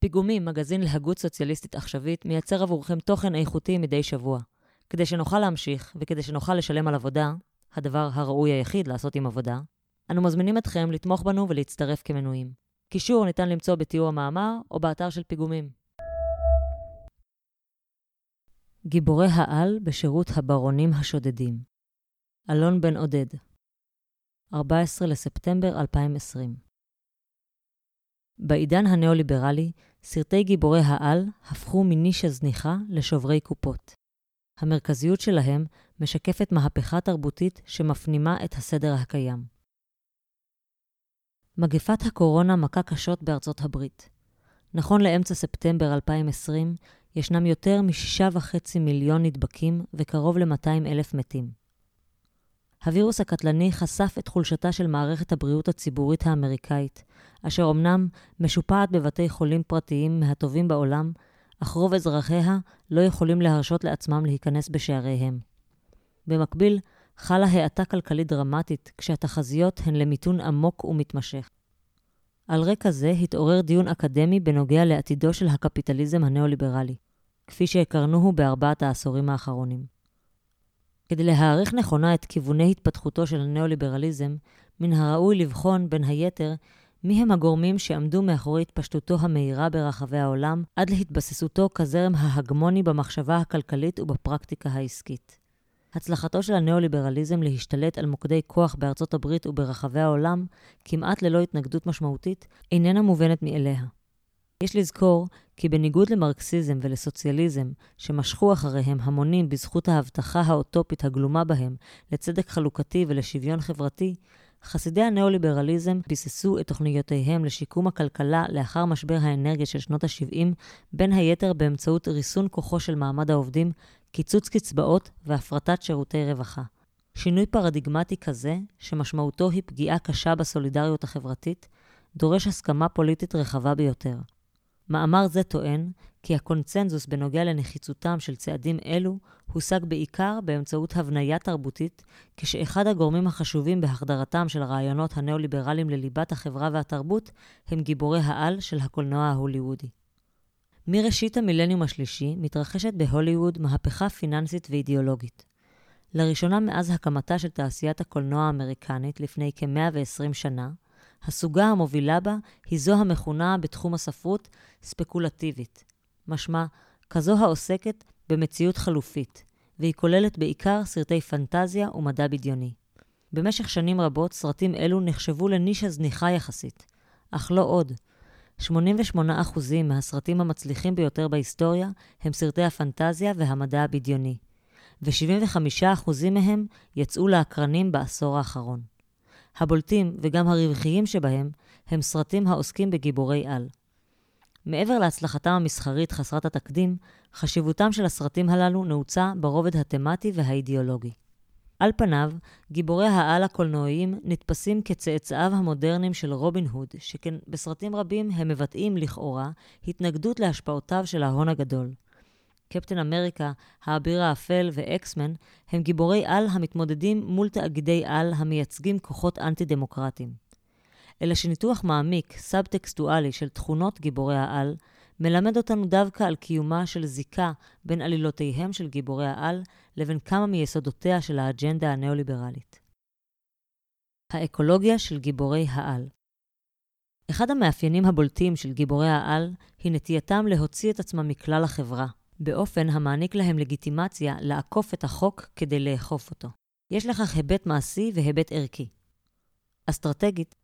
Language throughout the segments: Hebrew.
פיגומים, מגזין להגות סוציאליסטית עכשווית, מייצר עבורכם תוכן איכותי מדי שבוע. כדי שנוכל להמשיך, וכדי שנוכל לשלם על עבודה, הדבר הראוי היחיד לעשות עם עבודה, אנו מזמינים אתכם לתמוך בנו ולהצטרף כמנויים. קישור ניתן למצוא בתיאור המאמר או באתר של פיגומים. גיבורי העל בשירות הברונים השודדים אלון בן עודד 14 לספטמבר 2020 בעידן הנאו-ליברלי, סרטי גיבורי העל הפכו מנישה זניחה לשוברי קופות. המרכזיות שלהם משקפת מהפכה תרבותית שמפנימה את הסדר הקיים. מגפת הקורונה מכה קשות בארצות הברית. נכון לאמצע ספטמבר 2020, ישנם יותר מ-6.5 מיליון נדבקים וקרוב ל-200 אלף מתים. הווירוס הקטלני חשף את חולשתה של מערכת הבריאות הציבורית האמריקאית, אשר אמנם משופעת בבתי חולים פרטיים מהטובים בעולם, אך רוב אזרחיה לא יכולים להרשות לעצמם להיכנס בשעריהם. במקביל, חלה האטה כלכלית דרמטית, כשהתחזיות הן למיתון עמוק ומתמשך. על רקע זה התעורר דיון אקדמי בנוגע לעתידו של הקפיטליזם הניאו-ליברלי, כפי שהכרנוהו בארבעת העשורים האחרונים. כדי להעריך נכונה את כיווני התפתחותו של הניאו-ליברליזם, מן הראוי לבחון, בין היתר, מי הם הגורמים שעמדו מאחורי התפשטותו המהירה ברחבי העולם עד להתבססותו כזרם ההגמוני במחשבה הכלכלית ובפרקטיקה העסקית. הצלחתו של הניאו-ליברליזם להשתלט על מוקדי כוח בארצות הברית וברחבי העולם, כמעט ללא התנגדות משמעותית, איננה מובנת מאליה. יש לזכור כי בניגוד למרקסיזם ולסוציאליזם, שמשכו אחריהם המונים בזכות ההבטחה האוטופית הגלומה בהם לצדק חלוקתי ולשוויון חברתי, חסידי הניאו-ליברליזם ביססו את תוכניותיהם לשיקום הכלכלה לאחר משבר האנרגיה של שנות ה-70, בין היתר באמצעות ריסון כוחו של מעמד העובדים, קיצוץ קצבאות והפרטת שירותי רווחה. שינוי פרדיגמטי כזה, שמשמעותו היא פגיעה קשה בסולידריות החברתית, דורש הסכמה פוליטית רחבה ביותר. מאמר זה טוען כי הקונצנזוס בנוגע לנחיצותם של צעדים אלו הושג בעיקר באמצעות הבניה תרבותית, כשאחד הגורמים החשובים בהחדרתם של רעיונות הניאו-ליברליים לליבת החברה והתרבות הם גיבורי העל של הקולנוע ההוליוודי. מראשית המילניום השלישי מתרחשת בהוליווד מהפכה פיננסית ואידיאולוגית. לראשונה מאז הקמתה של תעשיית הקולנוע האמריקנית לפני כ-120 שנה, הסוגה המובילה בה היא זו המכונה בתחום הספרות ספקולטיבית, משמע כזו העוסקת במציאות חלופית, והיא כוללת בעיקר סרטי פנטזיה ומדע בדיוני. במשך שנים רבות סרטים אלו נחשבו לנישה זניחה יחסית, אך לא עוד. 88% מהסרטים המצליחים ביותר בהיסטוריה הם סרטי הפנטזיה והמדע הבדיוני, ו-75% מהם יצאו לאקרנים בעשור האחרון. הבולטים וגם הרווחיים שבהם הם סרטים העוסקים בגיבורי על. מעבר להצלחתם המסחרית חסרת התקדים, חשיבותם של הסרטים הללו נעוצה ברובד התמטי והאידיאולוגי. על פניו, גיבורי העל הקולנועיים נתפסים כצאצאיו המודרניים של רובין הוד, שכן בסרטים רבים הם מבטאים, לכאורה, התנגדות להשפעותיו של ההון הגדול. קפטן אמריקה, האביר האפל ואקסמן הם גיבורי על המתמודדים מול תאגידי על המייצגים כוחות אנטי-דמוקרטיים. אלא שניתוח מעמיק, סאב-טקסטואלי של תכונות גיבורי העל, מלמד אותנו דווקא על קיומה של זיקה בין עלילותיהם של גיבורי העל לבין כמה מיסודותיה של האג'נדה הניאו-ליברלית. האקולוגיה של גיבורי העל אחד המאפיינים הבולטים של גיבורי העל היא נטייתם להוציא את עצמם מכלל החברה, באופן המעניק להם לגיטימציה לעקוף את החוק כדי לאכוף אותו. יש לכך היבט מעשי והיבט ערכי. אסטרטגית,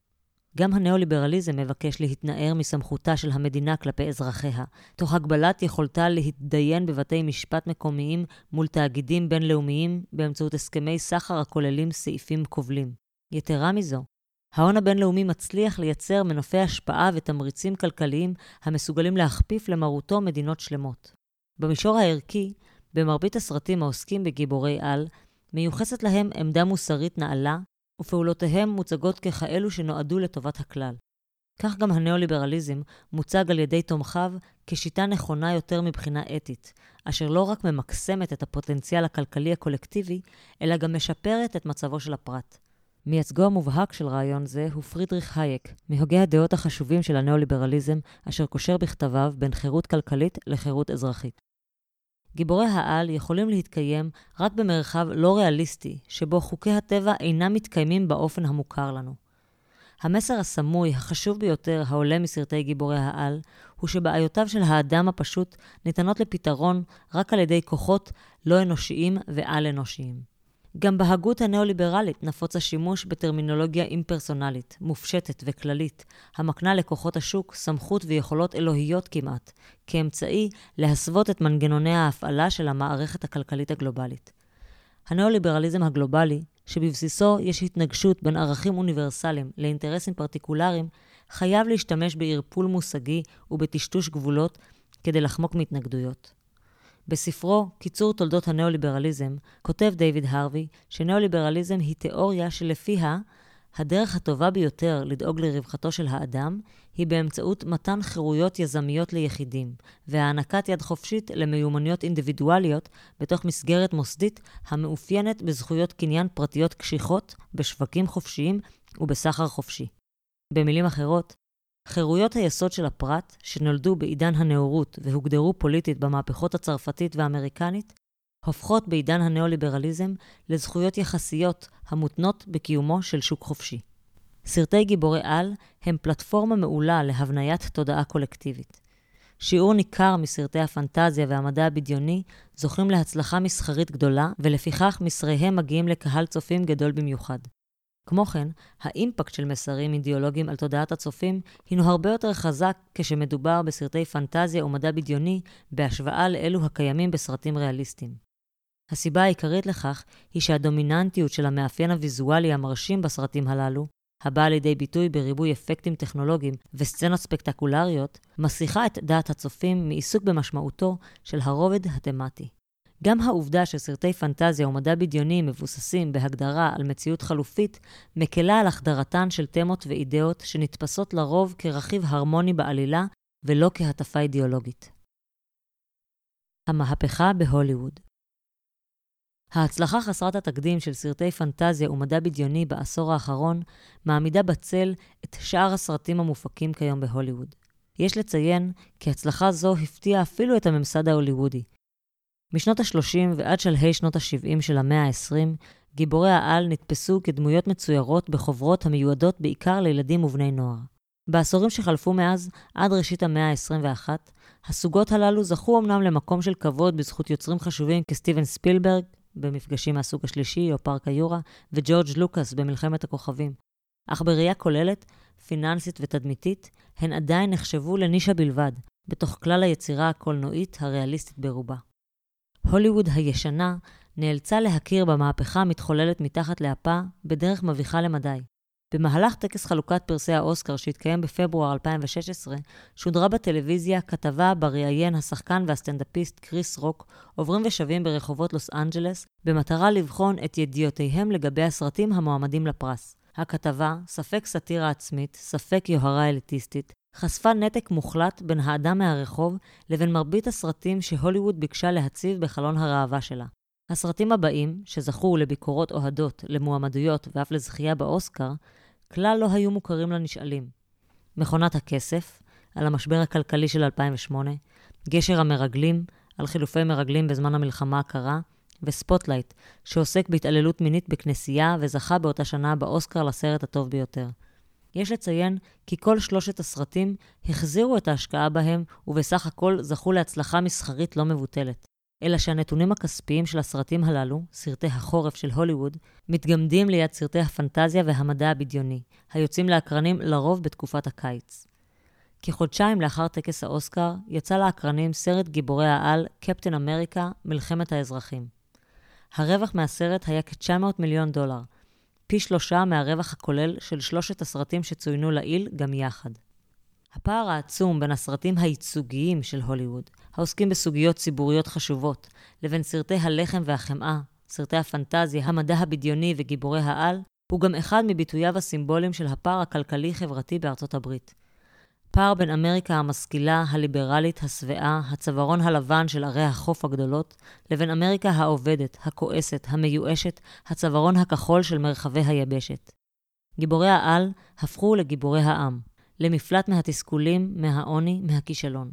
גם הניאו-ליברליזם מבקש להתנער מסמכותה של המדינה כלפי אזרחיה, תוך הגבלת יכולתה להתדיין בבתי משפט מקומיים מול תאגידים בינלאומיים באמצעות הסכמי סחר הכוללים סעיפים כובלים. יתרה מזו, ההון הבינלאומי מצליח לייצר מנופי השפעה ותמריצים כלכליים המסוגלים להכפיף למרותו מדינות שלמות. במישור הערכי, במרבית הסרטים העוסקים בגיבורי על, מיוחסת להם עמדה מוסרית נעלה, ופעולותיהם מוצגות ככאלו שנועדו לטובת הכלל. כך גם הניאו-ליברליזם מוצג על ידי תומכיו כשיטה נכונה יותר מבחינה אתית, אשר לא רק ממקסמת את הפוטנציאל הכלכלי הקולקטיבי, אלא גם משפרת את מצבו של הפרט. מייצגו המובהק של רעיון זה הוא פרידריך הייק, מהוגי הדעות החשובים של הניאו-ליברליזם, אשר קושר בכתביו בין חירות כלכלית לחירות אזרחית. גיבורי העל יכולים להתקיים רק במרחב לא ריאליסטי, שבו חוקי הטבע אינם מתקיימים באופן המוכר לנו. המסר הסמוי, החשוב ביותר, העולה מסרטי גיבורי העל, הוא שבעיותיו של האדם הפשוט ניתנות לפתרון רק על ידי כוחות לא אנושיים ועל-אנושיים. גם בהגות הניאו-ליברלית נפוץ השימוש בטרמינולוגיה אימפרסונלית, מופשטת וכללית, המקנה לכוחות השוק סמכות ויכולות אלוהיות כמעט, כאמצעי להסוות את מנגנוני ההפעלה של המערכת הכלכלית הגלובלית. הניאו-ליברליזם הגלובלי, שבבסיסו יש התנגשות בין ערכים אוניברסליים לאינטרסים פרטיקולריים, חייב להשתמש בערפול מושגי ובטשטוש גבולות כדי לחמוק מהתנגדויות. בספרו "קיצור תולדות הניאו-ליברליזם" כותב דיוויד הרווי שניאו-ליברליזם היא תיאוריה שלפיה הדרך הטובה ביותר לדאוג לרווחתו של האדם היא באמצעות מתן חירויות יזמיות ליחידים, והענקת יד חופשית למיומנויות אינדיבידואליות בתוך מסגרת מוסדית המאופיינת בזכויות קניין פרטיות קשיחות, בשווקים חופשיים ובסחר חופשי. במילים אחרות, חירויות היסוד של הפרט, שנולדו בעידן הנאורות והוגדרו פוליטית במהפכות הצרפתית והאמריקנית, הופכות בעידן הניאו-ליברליזם לזכויות יחסיות המותנות בקיומו של שוק חופשי. סרטי גיבורי על הם פלטפורמה מעולה להבניית תודעה קולקטיבית. שיעור ניכר מסרטי הפנטזיה והמדע הבדיוני זוכים להצלחה מסחרית גדולה, ולפיכך מסריהם מגיעים לקהל צופים גדול במיוחד. כמו כן, האימפקט של מסרים אידיאולוגיים על תודעת הצופים הינו הרבה יותר חזק כשמדובר בסרטי פנטזיה ומדע בדיוני בהשוואה לאלו הקיימים בסרטים ריאליסטיים. הסיבה העיקרית לכך היא שהדומיננטיות של המאפיין הוויזואלי המרשים בסרטים הללו, הבאה לידי ביטוי בריבוי אפקטים טכנולוגיים וסצנות ספקטקולריות, מסיחה את דעת הצופים מעיסוק במשמעותו של הרובד התמטי. גם העובדה שסרטי פנטזיה ומדע בדיוני מבוססים בהגדרה על מציאות חלופית, מקלה על החדרתן של תמות ואידאות שנתפסות לרוב כרכיב הרמוני בעלילה ולא כהטפה אידיאולוגית. המהפכה בהוליווד ההצלחה חסרת התקדים של סרטי פנטזיה ומדע בדיוני בעשור האחרון מעמידה בצל את שאר הסרטים המופקים כיום בהוליווד. יש לציין כי הצלחה זו הפתיעה אפילו את הממסד ההוליוודי, משנות ה-30 ועד שלהי שנות ה-70 של המאה ה-20, גיבורי העל נתפסו כדמויות מצוירות בחוברות המיועדות בעיקר לילדים ובני נוער. בעשורים שחלפו מאז, עד ראשית המאה ה-21, הסוגות הללו זכו אמנם למקום של כבוד בזכות יוצרים חשובים כסטיבן ספילברג, במפגשים מהסוג השלישי או פארק היורה, וג'ורג' לוקאס במלחמת הכוכבים. אך בראייה כוללת, פיננסית ותדמיתית, הן עדיין נחשבו לנישה בלבד, בתוך כלל היצירה הקולנועית הריאליסטית ברובה. הוליווד הישנה נאלצה להכיר במהפכה המתחוללת מתחת לאפה בדרך מביכה למדי. במהלך טקס חלוקת פרסי האוסקר שהתקיים בפברואר 2016, שודרה בטלוויזיה כתבה בה ראיין השחקן והסטנדאפיסט קריס רוק עוברים ושבים ברחובות לוס אנג'לס, במטרה לבחון את ידיעותיהם לגבי הסרטים המועמדים לפרס. הכתבה, ספק סאטירה עצמית, ספק יוהרה אליטיסטית, חשפה נתק מוחלט בין האדם מהרחוב לבין מרבית הסרטים שהוליווד ביקשה להציב בחלון הראווה שלה. הסרטים הבאים, שזכו לביקורות אוהדות, למועמדויות ואף לזכייה באוסקר, כלל לא היו מוכרים לנשאלים. מכונת הכסף, על המשבר הכלכלי של 2008, גשר המרגלים, על חילופי מרגלים בזמן המלחמה הקרה, וספוטלייט, שעוסק בהתעללות מינית בכנסייה וזכה באותה שנה באוסקר לסרט הטוב ביותר. יש לציין כי כל שלושת הסרטים החזירו את ההשקעה בהם, ובסך הכל זכו להצלחה מסחרית לא מבוטלת. אלא שהנתונים הכספיים של הסרטים הללו, סרטי החורף של הוליווד, מתגמדים ליד סרטי הפנטזיה והמדע הבדיוני, היוצאים לאקרנים לרוב בתקופת הקיץ. כחודשיים לאחר טקס האוסקר, יצא לאקרנים סרט גיבורי העל, קפטן אמריקה, מלחמת האזרחים. הרווח מהסרט היה כ-900 מיליון דולר, פי שלושה מהרווח הכולל של שלושת הסרטים שצוינו לעיל גם יחד. הפער העצום בין הסרטים הייצוגיים של הוליווד, העוסקים בסוגיות ציבוריות חשובות, לבין סרטי הלחם והחמאה, סרטי הפנטזיה, המדע הבדיוני וגיבורי העל, הוא גם אחד מביטוייו הסימבוליים של הפער הכלכלי-חברתי בארצות הברית. פער בין אמריקה המשכילה, הליברלית, השבעה, הצווארון הלבן של ערי החוף הגדולות, לבין אמריקה העובדת, הכועסת, המיואשת, הצווארון הכחול של מרחבי היבשת. גיבורי העל הפכו לגיבורי העם, למפלט מהתסכולים, מהעוני, מהכישלון.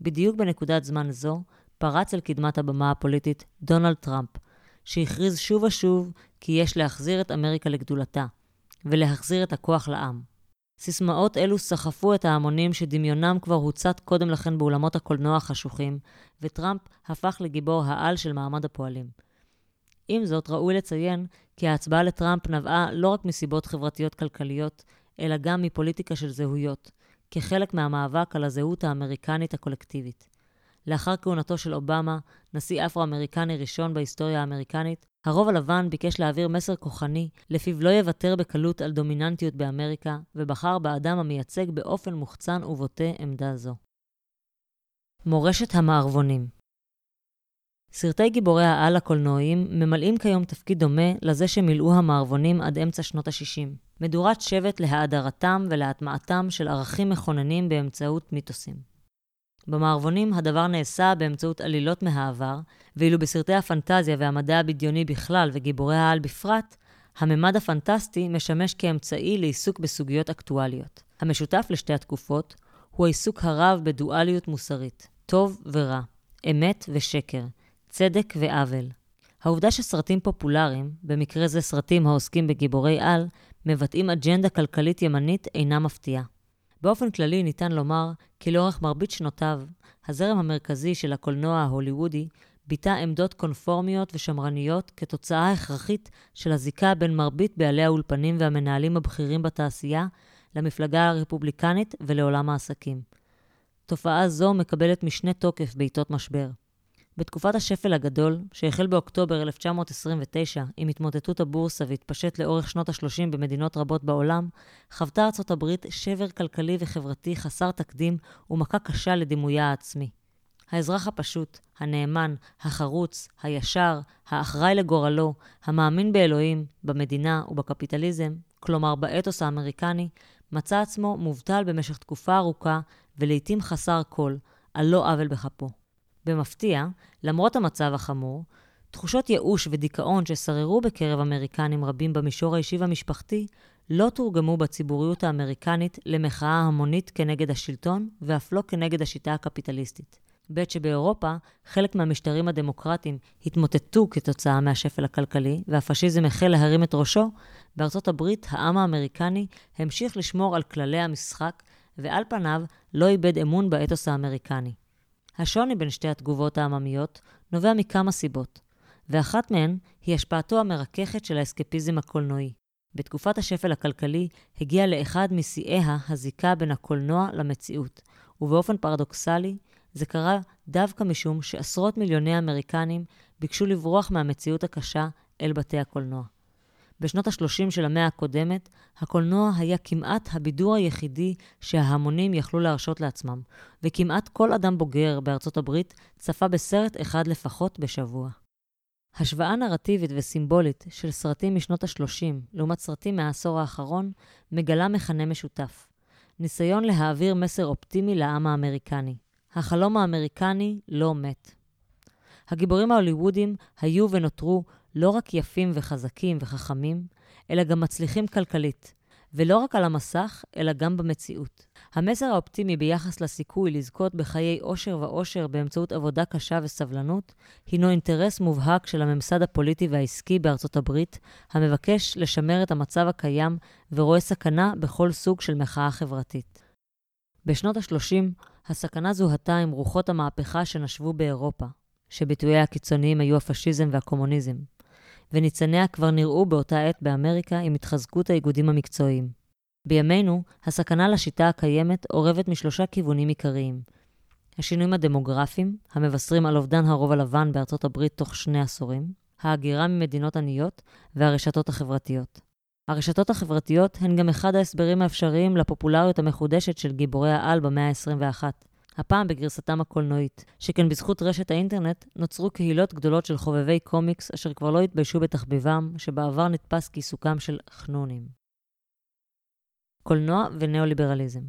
בדיוק בנקודת זמן זו פרץ אל קדמת הבמה הפוליטית דונלד טראמפ, שהכריז שוב ושוב כי יש להחזיר את אמריקה לגדולתה, ולהחזיר את הכוח לעם. סיסמאות אלו סחפו את ההמונים שדמיונם כבר הוצת קודם לכן באולמות הקולנוע החשוכים, וטראמפ הפך לגיבור העל של מעמד הפועלים. עם זאת, ראוי לציין כי ההצבעה לטראמפ נבעה לא רק מסיבות חברתיות-כלכליות, אלא גם מפוליטיקה של זהויות, כחלק מהמאבק על הזהות האמריקנית הקולקטיבית. לאחר כהונתו של אובמה, נשיא אפרו-אמריקני ראשון בהיסטוריה האמריקנית, הרוב הלבן ביקש להעביר מסר כוחני, לפיו לא יוותר בקלות על דומיננטיות באמריקה, ובחר באדם המייצג באופן מוחצן ובוטה עמדה זו. מורשת המערבונים סרטי גיבורי העל הקולנועיים ממלאים כיום תפקיד דומה לזה שמילאו המערבונים עד אמצע שנות ה-60. מדורת שבט להאדרתם ולהטמעתם של ערכים מכוננים באמצעות מיתוסים. במערבונים הדבר נעשה באמצעות עלילות מהעבר, ואילו בסרטי הפנטזיה והמדע הבדיוני בכלל וגיבורי העל בפרט, הממד הפנטסטי משמש כאמצעי לעיסוק בסוגיות אקטואליות. המשותף לשתי התקופות הוא העיסוק הרב בדואליות מוסרית, טוב ורע, אמת ושקר, צדק ועוול. העובדה שסרטים פופולריים, במקרה זה סרטים העוסקים בגיבורי על, מבטאים אג'נדה כלכלית ימנית אינה מפתיעה. באופן כללי ניתן לומר כי לאורך מרבית שנותיו, הזרם המרכזי של הקולנוע ההוליוודי ביטא עמדות קונפורמיות ושמרניות כתוצאה הכרחית של הזיקה בין מרבית בעלי האולפנים והמנהלים הבכירים בתעשייה למפלגה הרפובליקנית ולעולם העסקים. תופעה זו מקבלת משנה תוקף בעיתות משבר. בתקופת השפל הגדול, שהחל באוקטובר 1929 עם התמוטטות הבורסה והתפשט לאורך שנות ה-30 במדינות רבות בעולם, חוותה ארצות הברית שבר כלכלי וחברתי חסר תקדים ומכה קשה לדימויה העצמי. האזרח הפשוט, הנאמן, החרוץ, הישר, האחראי לגורלו, המאמין באלוהים, במדינה ובקפיטליזם, כלומר באתוס האמריקני, מצא עצמו מובטל במשך תקופה ארוכה ולעיתים חסר כל, על לא עוול בכפו. במפתיע, למרות המצב החמור, תחושות ייאוש ודיכאון ששררו בקרב אמריקנים רבים במישור האישי והמשפחתי, לא תורגמו בציבוריות האמריקנית למחאה המונית כנגד השלטון, ואף לא כנגד השיטה הקפיטליסטית. בעת שבאירופה, חלק מהמשטרים הדמוקרטיים התמוטטו כתוצאה מהשפל הכלכלי, והפשיזם החל להרים את ראשו, בארצות הברית העם האמריקני המשיך לשמור על כללי המשחק, ועל פניו לא איבד אמון באתוס האמריקני. השוני בין שתי התגובות העממיות נובע מכמה סיבות, ואחת מהן היא השפעתו המרככת של האסקפיזם הקולנועי. בתקופת השפל הכלכלי הגיע לאחד משיאיה הזיקה בין הקולנוע למציאות, ובאופן פרדוקסלי, זה קרה דווקא משום שעשרות מיליוני אמריקנים ביקשו לברוח מהמציאות הקשה אל בתי הקולנוע. בשנות ה-30 של המאה הקודמת, הקולנוע היה כמעט הבידור היחידי שההמונים יכלו להרשות לעצמם, וכמעט כל אדם בוגר בארצות הברית צפה בסרט אחד לפחות בשבוע. השוואה נרטיבית וסימבולית של סרטים משנות ה-30 לעומת סרטים מהעשור האחרון מגלה מכנה משותף. ניסיון להעביר מסר אופטימי לעם האמריקני. החלום האמריקני לא מת. הגיבורים ההוליוודים היו ונותרו לא רק יפים וחזקים וחכמים, אלא גם מצליחים כלכלית, ולא רק על המסך, אלא גם במציאות. המסר האופטימי ביחס לסיכוי לזכות בחיי עושר ואושר באמצעות עבודה קשה וסבלנות, הינו אינטרס מובהק של הממסד הפוליטי והעסקי בארצות הברית, המבקש לשמר את המצב הקיים ורואה סכנה בכל סוג של מחאה חברתית. בשנות ה-30, הסכנה זוהתה עם רוחות המהפכה שנשבו באירופה, שביטויי הקיצוניים היו הפשיזם והקומוניזם. וניצניה כבר נראו באותה עת באמריקה עם התחזקות האיגודים המקצועיים. בימינו, הסכנה לשיטה הקיימת אורבת משלושה כיוונים עיקריים. השינויים הדמוגרפיים, המבשרים על אובדן הרוב הלבן בארצות הברית תוך שני עשורים, ההגירה ממדינות עניות והרשתות החברתיות. הרשתות החברתיות הן גם אחד ההסברים האפשריים לפופולריות המחודשת של גיבורי העל במאה ה-21. הפעם בגרסתם הקולנועית, שכן בזכות רשת האינטרנט נוצרו קהילות גדולות של חובבי קומיקס אשר כבר לא התביישו בתחביבם, שבעבר נתפס כעיסוקם של חנונים. קולנוע וניאו-ליברליזם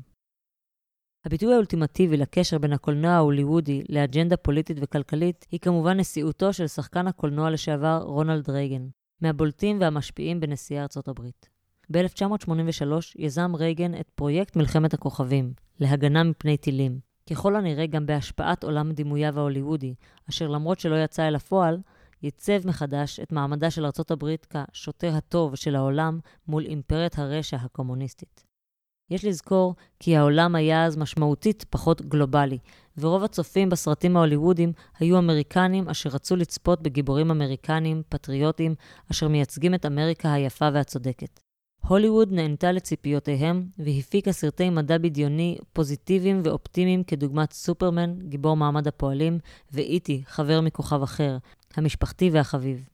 הביטוי האולטימטיבי לקשר בין הקולנוע ההוליוודי לאג'נדה פוליטית וכלכלית היא כמובן נשיאותו של שחקן הקולנוע לשעבר רונלד רייגן, מהבולטים והמשפיעים בנשיאי ארצות הברית. ב-1983 יזם רייגן את פרויקט מלחמת הכוכבים, להגנה מפני טילים. ככל הנראה גם בהשפעת עולם דימוייו ההוליוודי, אשר למרות שלא יצא אל הפועל, ייצב מחדש את מעמדה של ארצות הברית כשוטר הטוב של העולם מול אימפריית הרשע הקומוניסטית. יש לזכור כי העולם היה אז משמעותית פחות גלובלי, ורוב הצופים בסרטים ההוליוודיים היו אמריקנים אשר רצו לצפות בגיבורים אמריקנים, פטריוטים, אשר מייצגים את אמריקה היפה והצודקת. הוליווד נענתה לציפיותיהם והפיקה סרטי מדע בדיוני פוזיטיביים ואופטימיים כדוגמת סופרמן, גיבור מעמד הפועלים, ואי.טי., חבר מכוכב אחר, המשפחתי והחביב.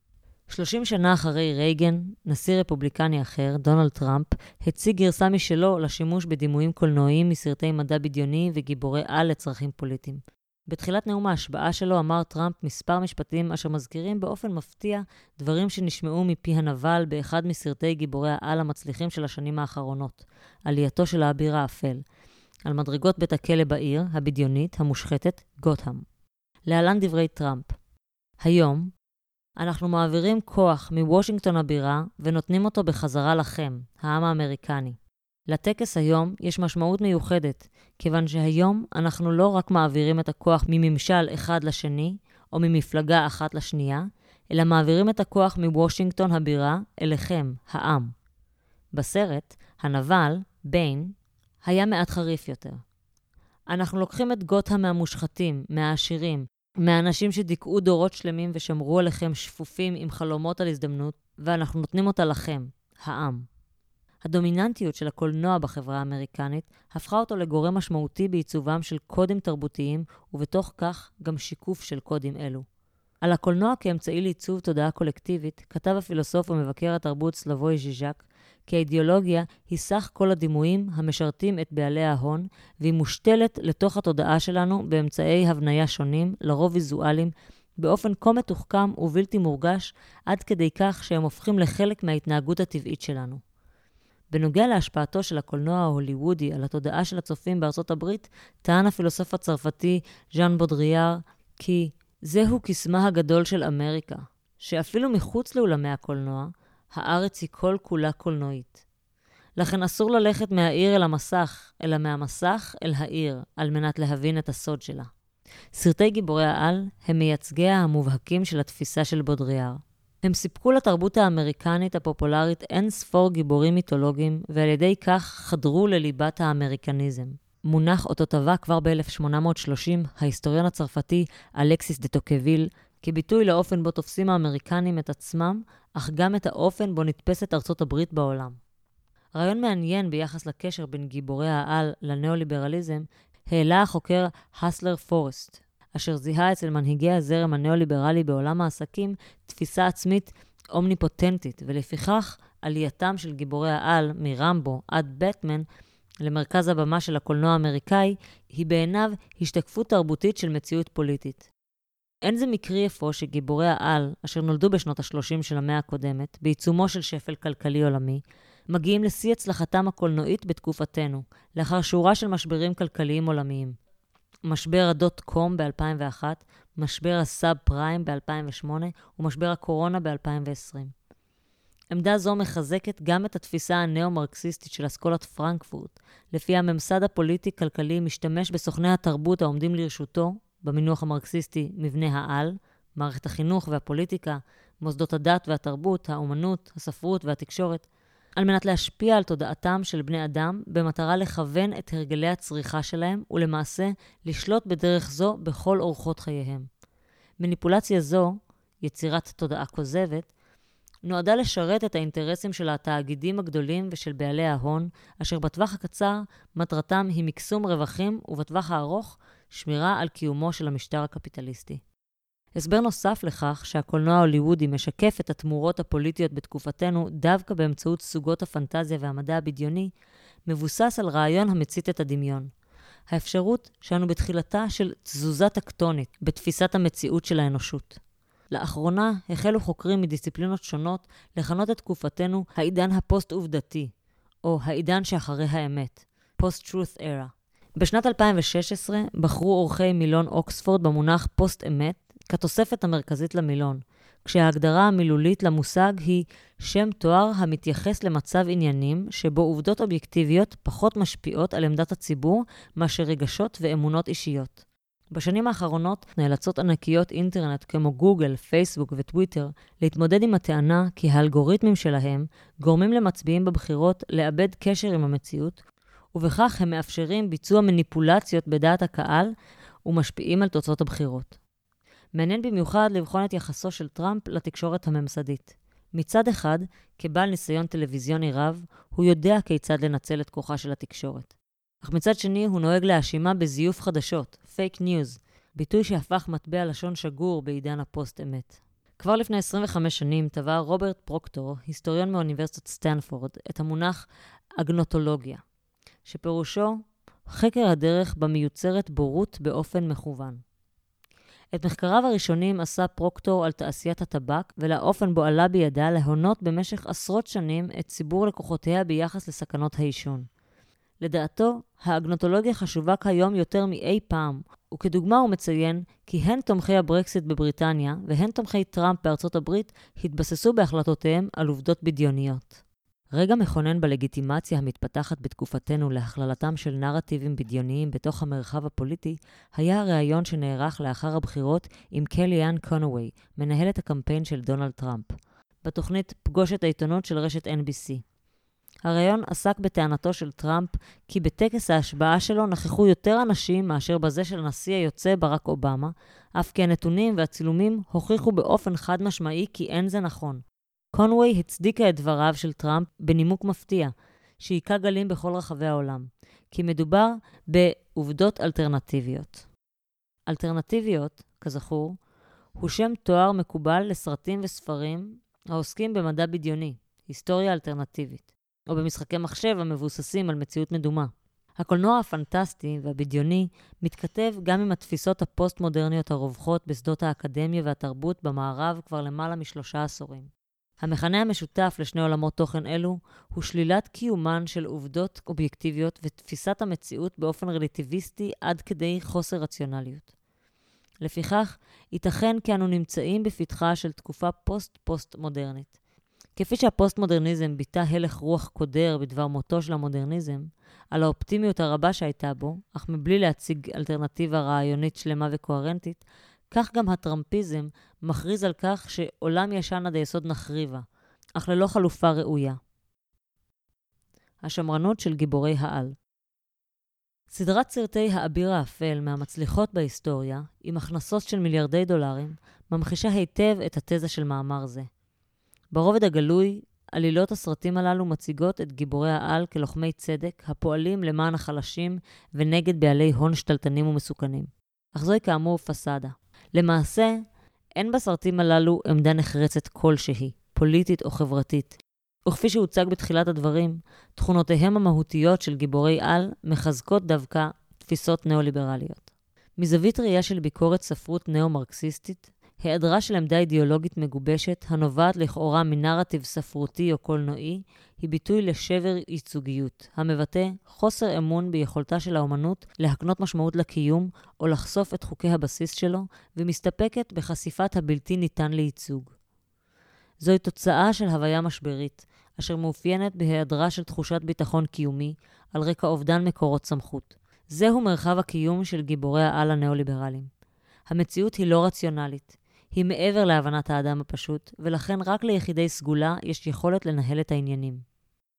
30 שנה אחרי רייגן, נשיא רפובליקני אחר, דונלד טראמפ, הציג גרסה משלו לשימוש בדימויים קולנועיים מסרטי מדע בדיוני וגיבורי על לצרכים פוליטיים. בתחילת נאום ההשבעה שלו אמר טראמפ מספר משפטים אשר מזכירים באופן מפתיע דברים שנשמעו מפי הנבל באחד מסרטי גיבורי העל המצליחים של השנים האחרונות, עלייתו של האביר האפל, על מדרגות בית הכלא בעיר, הבדיונית, המושחתת, גותהאם. להלן דברי טראמפ: היום, אנחנו מעבירים כוח מוושינגטון הבירה ונותנים אותו בחזרה לכם, העם האמריקני. לטקס היום יש משמעות מיוחדת, כיוון שהיום אנחנו לא רק מעבירים את הכוח מממשל אחד לשני, או ממפלגה אחת לשנייה, אלא מעבירים את הכוח מוושינגטון הבירה אליכם, העם. בסרט, הנבל, ביין, היה מעט חריף יותר. אנחנו לוקחים את גותה מהמושחתים, מהעשירים, מהאנשים שדיכאו דורות שלמים ושמרו עליכם שפופים עם חלומות על הזדמנות, ואנחנו נותנים אותה לכם, העם. הדומיננטיות של הקולנוע בחברה האמריקנית הפכה אותו לגורם משמעותי בעיצובם של קודים תרבותיים, ובתוך כך גם שיקוף של קודים אלו. על הקולנוע כאמצעי לעיצוב תודעה קולקטיבית, כתב הפילוסוף ומבקר התרבות סלבוי ז'יז'ק, כי האידיאולוגיה היא סך כל הדימויים המשרתים את בעלי ההון, והיא מושתלת לתוך התודעה שלנו באמצעי הבניה שונים, לרוב ויזואליים, באופן כה מתוחכם ובלתי מורגש, עד כדי כך שהם הופכים לחלק מההתנהגות הטבעית שלנו. בנוגע להשפעתו של הקולנוע ההוליוודי על התודעה של הצופים בארצות הברית, טען הפילוסוף הצרפתי ז'אן בודריאר כי זהו קסמה הגדול של אמריקה, שאפילו מחוץ לאולמי הקולנוע, הארץ היא כל כולה קולנועית. לכן אסור ללכת מהעיר אל המסך, אלא מהמסך אל העיר, על מנת להבין את הסוד שלה. סרטי גיבורי העל הם מייצגיה המובהקים של התפיסה של בודריאר. הם סיפקו לתרבות האמריקנית הפופולרית אין ספור גיבורים מיתולוגיים, ועל ידי כך חדרו לליבת האמריקניזם. מונח אותו טבע כבר ב-1830 ההיסטוריון הצרפתי אלכסיס דה טוקוויל, כביטוי לאופן בו תופסים האמריקנים את עצמם, אך גם את האופן בו נתפסת ארצות הברית בעולם. רעיון מעניין ביחס לקשר בין גיבורי העל לניאו-ליברליזם העלה החוקר הסלר פורסט, אשר זיהה אצל מנהיגי הזרם הניאו-ליברלי בעולם העסקים תפיסה עצמית אומניפוטנטית, ולפיכך עלייתם של גיבורי העל מרמבו עד בטמן למרכז הבמה של הקולנוע האמריקאי, היא בעיניו השתקפות תרבותית של מציאות פוליטית. אין זה מקרי אפוא שגיבורי העל, אשר נולדו בשנות ה-30 של המאה הקודמת, בעיצומו של שפל כלכלי עולמי, מגיעים לשיא הצלחתם הקולנועית בתקופתנו, לאחר שורה של משברים כלכליים עולמיים. משבר הדוט קום ב-2001, משבר הסאב פריים ב-2008 ומשבר הקורונה ב-2020. עמדה זו מחזקת גם את התפיסה הנאו-מרקסיסטית של אסכולת פרנקפורט, לפי הממסד הפוליטי-כלכלי משתמש בסוכני התרבות העומדים לרשותו, במינוח המרקסיסטי מבנה העל, מערכת החינוך והפוליטיקה, מוסדות הדת והתרבות, האומנות, הספרות והתקשורת, על מנת להשפיע על תודעתם של בני אדם במטרה לכוון את הרגלי הצריכה שלהם ולמעשה לשלוט בדרך זו בכל אורחות חייהם. מניפולציה זו, יצירת תודעה כוזבת, נועדה לשרת את האינטרסים של התאגידים הגדולים ושל בעלי ההון, אשר בטווח הקצר מטרתם היא מקסום רווחים ובטווח הארוך שמירה על קיומו של המשטר הקפיטליסטי. הסבר נוסף לכך שהקולנוע ההוליוודי משקף את התמורות הפוליטיות בתקופתנו דווקא באמצעות סוגות הפנטזיה והמדע הבדיוני, מבוסס על רעיון המצית את הדמיון. האפשרות שאנו בתחילתה של תזוזה טקטונית בתפיסת המציאות של האנושות. לאחרונה החלו חוקרים מדיסציפלינות שונות לכנות את תקופתנו העידן הפוסט-עובדתי, או העידן שאחרי האמת, Post-Truth Era. בשנת 2016 בחרו עורכי מילון אוקספורד במונח פוסט-אמת כתוספת המרכזית למילון, כשההגדרה המילולית למושג היא שם תואר המתייחס למצב עניינים שבו עובדות אובייקטיביות פחות משפיעות על עמדת הציבור מאשר רגשות ואמונות אישיות. בשנים האחרונות נאלצות ענקיות אינטרנט כמו גוגל, פייסבוק וטוויטר להתמודד עם הטענה כי האלגוריתמים שלהם גורמים למצביעים בבחירות לאבד קשר עם המציאות, ובכך הם מאפשרים ביצוע מניפולציות בדעת הקהל ומשפיעים על תוצאות הבחירות. מעניין במיוחד לבחון את יחסו של טראמפ לתקשורת הממסדית. מצד אחד, כבעל ניסיון טלוויזיוני רב, הוא יודע כיצד לנצל את כוחה של התקשורת. אך מצד שני, הוא נוהג להאשימה בזיוף חדשות, פייק ניוז, ביטוי שהפך מטבע לשון שגור בעידן הפוסט-אמת. כבר לפני 25 שנים טבע רוברט פרוקטור, היסטוריון מאוניברסיטת סטנפורד, את המונח אגנוטולוגיה, שפירושו חקר הדרך בה מיוצרת בורות באופן מכוון. את מחקריו הראשונים עשה פרוקטור על תעשיית הטבק ולאופן בו עלה בידה להונות במשך עשרות שנים את ציבור לקוחותיה ביחס לסכנות העישון. לדעתו, האגנוטולוגיה חשובה כיום יותר מאי פעם, וכדוגמה הוא מציין כי הן תומכי הברקסיט בבריטניה והן תומכי טראמפ בארצות הברית התבססו בהחלטותיהם על עובדות בדיוניות. רגע מכונן בלגיטימציה המתפתחת בתקופתנו להכללתם של נרטיבים בדיוניים בתוך המרחב הפוליטי, היה הריאיון שנערך לאחר הבחירות עם קליאן קונווי, מנהלת הקמפיין של דונלד טראמפ, בתוכנית פגוש את העיתונות של רשת NBC. הריאיון עסק בטענתו של טראמפ כי בטקס ההשבעה שלו נכחו יותר אנשים מאשר בזה של הנשיא היוצא ברק אובמה, אף כי הנתונים והצילומים הוכיחו באופן חד משמעי כי אין זה נכון. קונווי הצדיקה את דבריו של טראמפ בנימוק מפתיע, שהיכה גלים בכל רחבי העולם, כי מדובר בעובדות אלטרנטיביות. אלטרנטיביות, כזכור, הוא שם תואר מקובל לסרטים וספרים העוסקים במדע בדיוני, היסטוריה אלטרנטיבית, או במשחקי מחשב המבוססים על מציאות מדומה. הקולנוע הפנטסטי והבדיוני מתכתב גם עם התפיסות הפוסט-מודרניות הרווחות בשדות האקדמיה והתרבות במערב כבר למעלה משלושה עשורים. המכנה המשותף לשני עולמות תוכן אלו הוא שלילת קיומן של עובדות אובייקטיביות ותפיסת המציאות באופן רלטיביסטי עד כדי חוסר רציונליות. לפיכך, ייתכן כי אנו נמצאים בפתחה של תקופה פוסט-פוסט-מודרנית. כפי שהפוסט-מודרניזם ביטא הלך רוח קודר בדבר מותו של המודרניזם, על האופטימיות הרבה שהייתה בו, אך מבלי להציג אלטרנטיבה רעיונית שלמה וקוהרנטית, כך גם הטראמפיזם מכריז על כך שעולם ישן עד היסוד נחריבה, אך ללא חלופה ראויה. השמרנות של גיבורי העל סדרת סרטי האביר האפל מהמצליחות בהיסטוריה, עם הכנסות של מיליארדי דולרים, ממחישה היטב את התזה של מאמר זה. ברובד הגלוי, עלילות הסרטים הללו מציגות את גיבורי העל כלוחמי צדק, הפועלים למען החלשים ונגד בעלי הון שתלטנים ומסוכנים. אך זוהי כאמור פסאדה. למעשה, אין בסרטים הללו עמדה נחרצת כלשהי, פוליטית או חברתית. וכפי שהוצג בתחילת הדברים, תכונותיהם המהותיות של גיבורי על מחזקות דווקא תפיסות ניאו-ליברליות. מזווית ראייה של ביקורת ספרות ניאו-מרקסיסטית, היעדרה של עמדה אידיאולוגית מגובשת, הנובעת לכאורה מנרטיב ספרותי או קולנועי, היא ביטוי לשבר ייצוגיות, המבטא חוסר אמון ביכולתה של האומנות להקנות משמעות לקיום או לחשוף את חוקי הבסיס שלו, ומסתפקת בחשיפת הבלתי ניתן לייצוג. זוהי תוצאה של הוויה משברית, אשר מאופיינת בהיעדרה של תחושת ביטחון קיומי על רקע אובדן מקורות סמכות. זהו מרחב הקיום של גיבורי העל הניאו-ליברליים. המציאות היא לא רציונלית, היא מעבר להבנת האדם הפשוט, ולכן רק ליחידי סגולה יש יכולת לנהל את העניינים.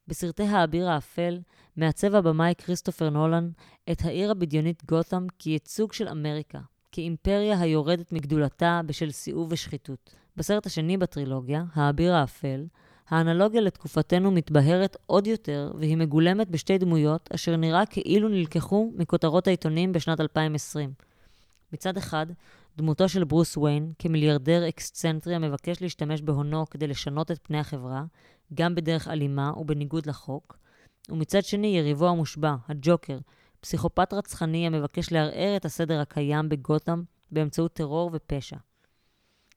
בסרטי האביר האפל מעצב הבמאי כריסטופר נולן את העיר הבדיונית גות'ם כייצוג של אמריקה, כאימפריה היורדת מגדולתה בשל סיאוב ושחיתות. בסרט השני בטרילוגיה, האביר האפל, האנלוגיה לתקופתנו מתבהרת עוד יותר, והיא מגולמת בשתי דמויות אשר נראה כאילו נלקחו מכותרות העיתונים בשנת 2020. מצד אחד, דמותו של ברוס ויין כמיליארדר אקסצנטרי המבקש להשתמש בהונו כדי לשנות את פני החברה, גם בדרך אלימה ובניגוד לחוק, ומצד שני יריבו המושבע, הג'וקר, פסיכופת רצחני המבקש לערער את הסדר הקיים בגות'הם באמצעות טרור ופשע.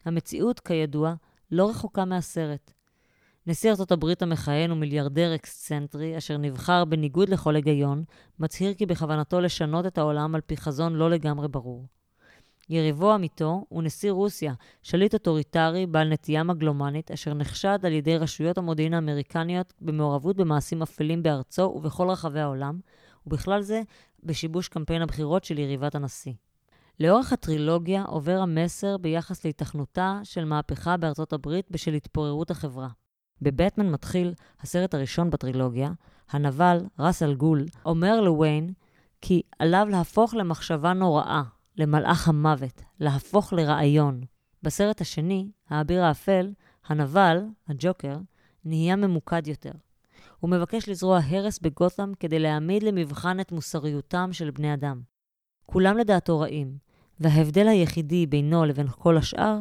המציאות, כידוע, לא רחוקה מהסרט. נשיא ארצות הברית המכהן הוא מיליארדר אקסצנטרי, אשר נבחר בניגוד לכל היגיון, מצהיר כי בכוונתו לשנות את העולם על פי חזון לא לגמרי ברור. יריבו עמיתו הוא נשיא רוסיה, שליט אוטוריטרי בעל נטייה מגלומנית, אשר נחשד על ידי רשויות המודיעין האמריקניות במעורבות במעשים אפלים בארצו ובכל רחבי העולם, ובכלל זה בשיבוש קמפיין הבחירות של יריבת הנשיא. לאורך הטרילוגיה עובר המסר ביחס להיתכנותה של מהפכה בארצות הברית בשל התפוררות החברה. בבטמן מתחיל, הסרט הראשון בטרילוגיה, הנבל, ראסל גול, אומר לוויין כי עליו להפוך למחשבה נוראה, למלאך המוות, להפוך לרעיון. בסרט השני, האביר האפל, הנבל, הג'וקר, נהיה ממוקד יותר. הוא מבקש לזרוע הרס בגות'ם כדי להעמיד למבחן את מוסריותם של בני אדם. כולם לדעתו רעים, וההבדל היחידי בינו לבין כל השאר,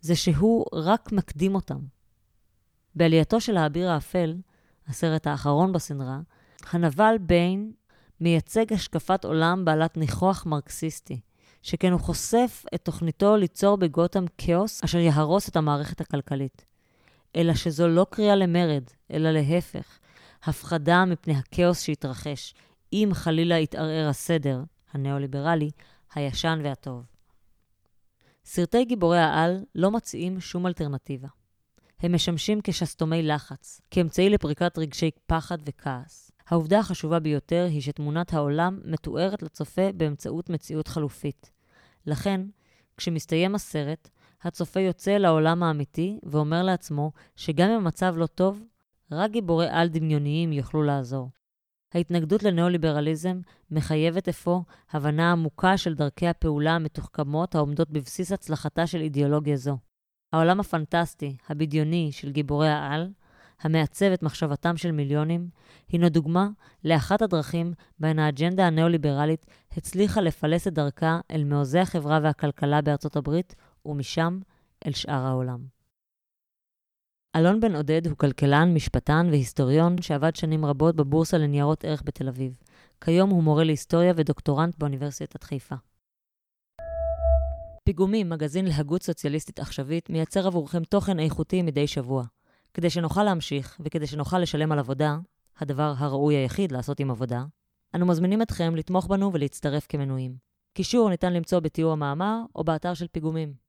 זה שהוא רק מקדים אותם. בעלייתו של האביר האפל, הסרט האחרון בסדרה, הנבל ביין מייצג השקפת עולם בעלת ניחוח מרקסיסטי, שכן הוא חושף את תוכניתו ליצור בגותם כאוס אשר יהרוס את המערכת הכלכלית. אלא שזו לא קריאה למרד, אלא להפך, הפחדה מפני הכאוס שהתרחש, אם חלילה יתערער הסדר, הניאו-ליברלי, הישן והטוב. סרטי גיבורי העל לא מציעים שום אלטרנטיבה. הם משמשים כשסתומי לחץ, כאמצעי לפריקת רגשי פחד וכעס. העובדה החשובה ביותר היא שתמונת העולם מתוארת לצופה באמצעות מציאות חלופית. לכן, כשמסתיים הסרט, הצופה יוצא לעולם האמיתי ואומר לעצמו שגם אם המצב לא טוב, רק גיבורי על דמיוניים יוכלו לעזור. ההתנגדות לניאו-ליברליזם מחייבת אפוא הבנה עמוקה של דרכי הפעולה המתוחכמות העומדות בבסיס הצלחתה של אידיאולוגיה זו. העולם הפנטסטי, הבדיוני של גיבורי העל, המעצב את מחשבתם של מיליונים, הינו דוגמה לאחת הדרכים בהן האג'נדה הניאו-ליברלית הצליחה לפלס את דרכה אל מעוזי החברה והכלכלה בארצות הברית, ומשם אל שאר העולם. אלון בן עודד הוא כלכלן, משפטן והיסטוריון שעבד שנים רבות בבורסה לניירות ערך בתל אביב. כיום הוא מורה להיסטוריה ודוקטורנט באוניברסיטת חיפה. פיגומים, מגזין להגות סוציאליסטית עכשווית, מייצר עבורכם תוכן איכותי מדי שבוע. כדי שנוכל להמשיך, וכדי שנוכל לשלם על עבודה, הדבר הראוי היחיד לעשות עם עבודה, אנו מזמינים אתכם לתמוך בנו ולהצטרף כמנויים. קישור ניתן למצוא בתיאור המאמר או באתר של פיגומים.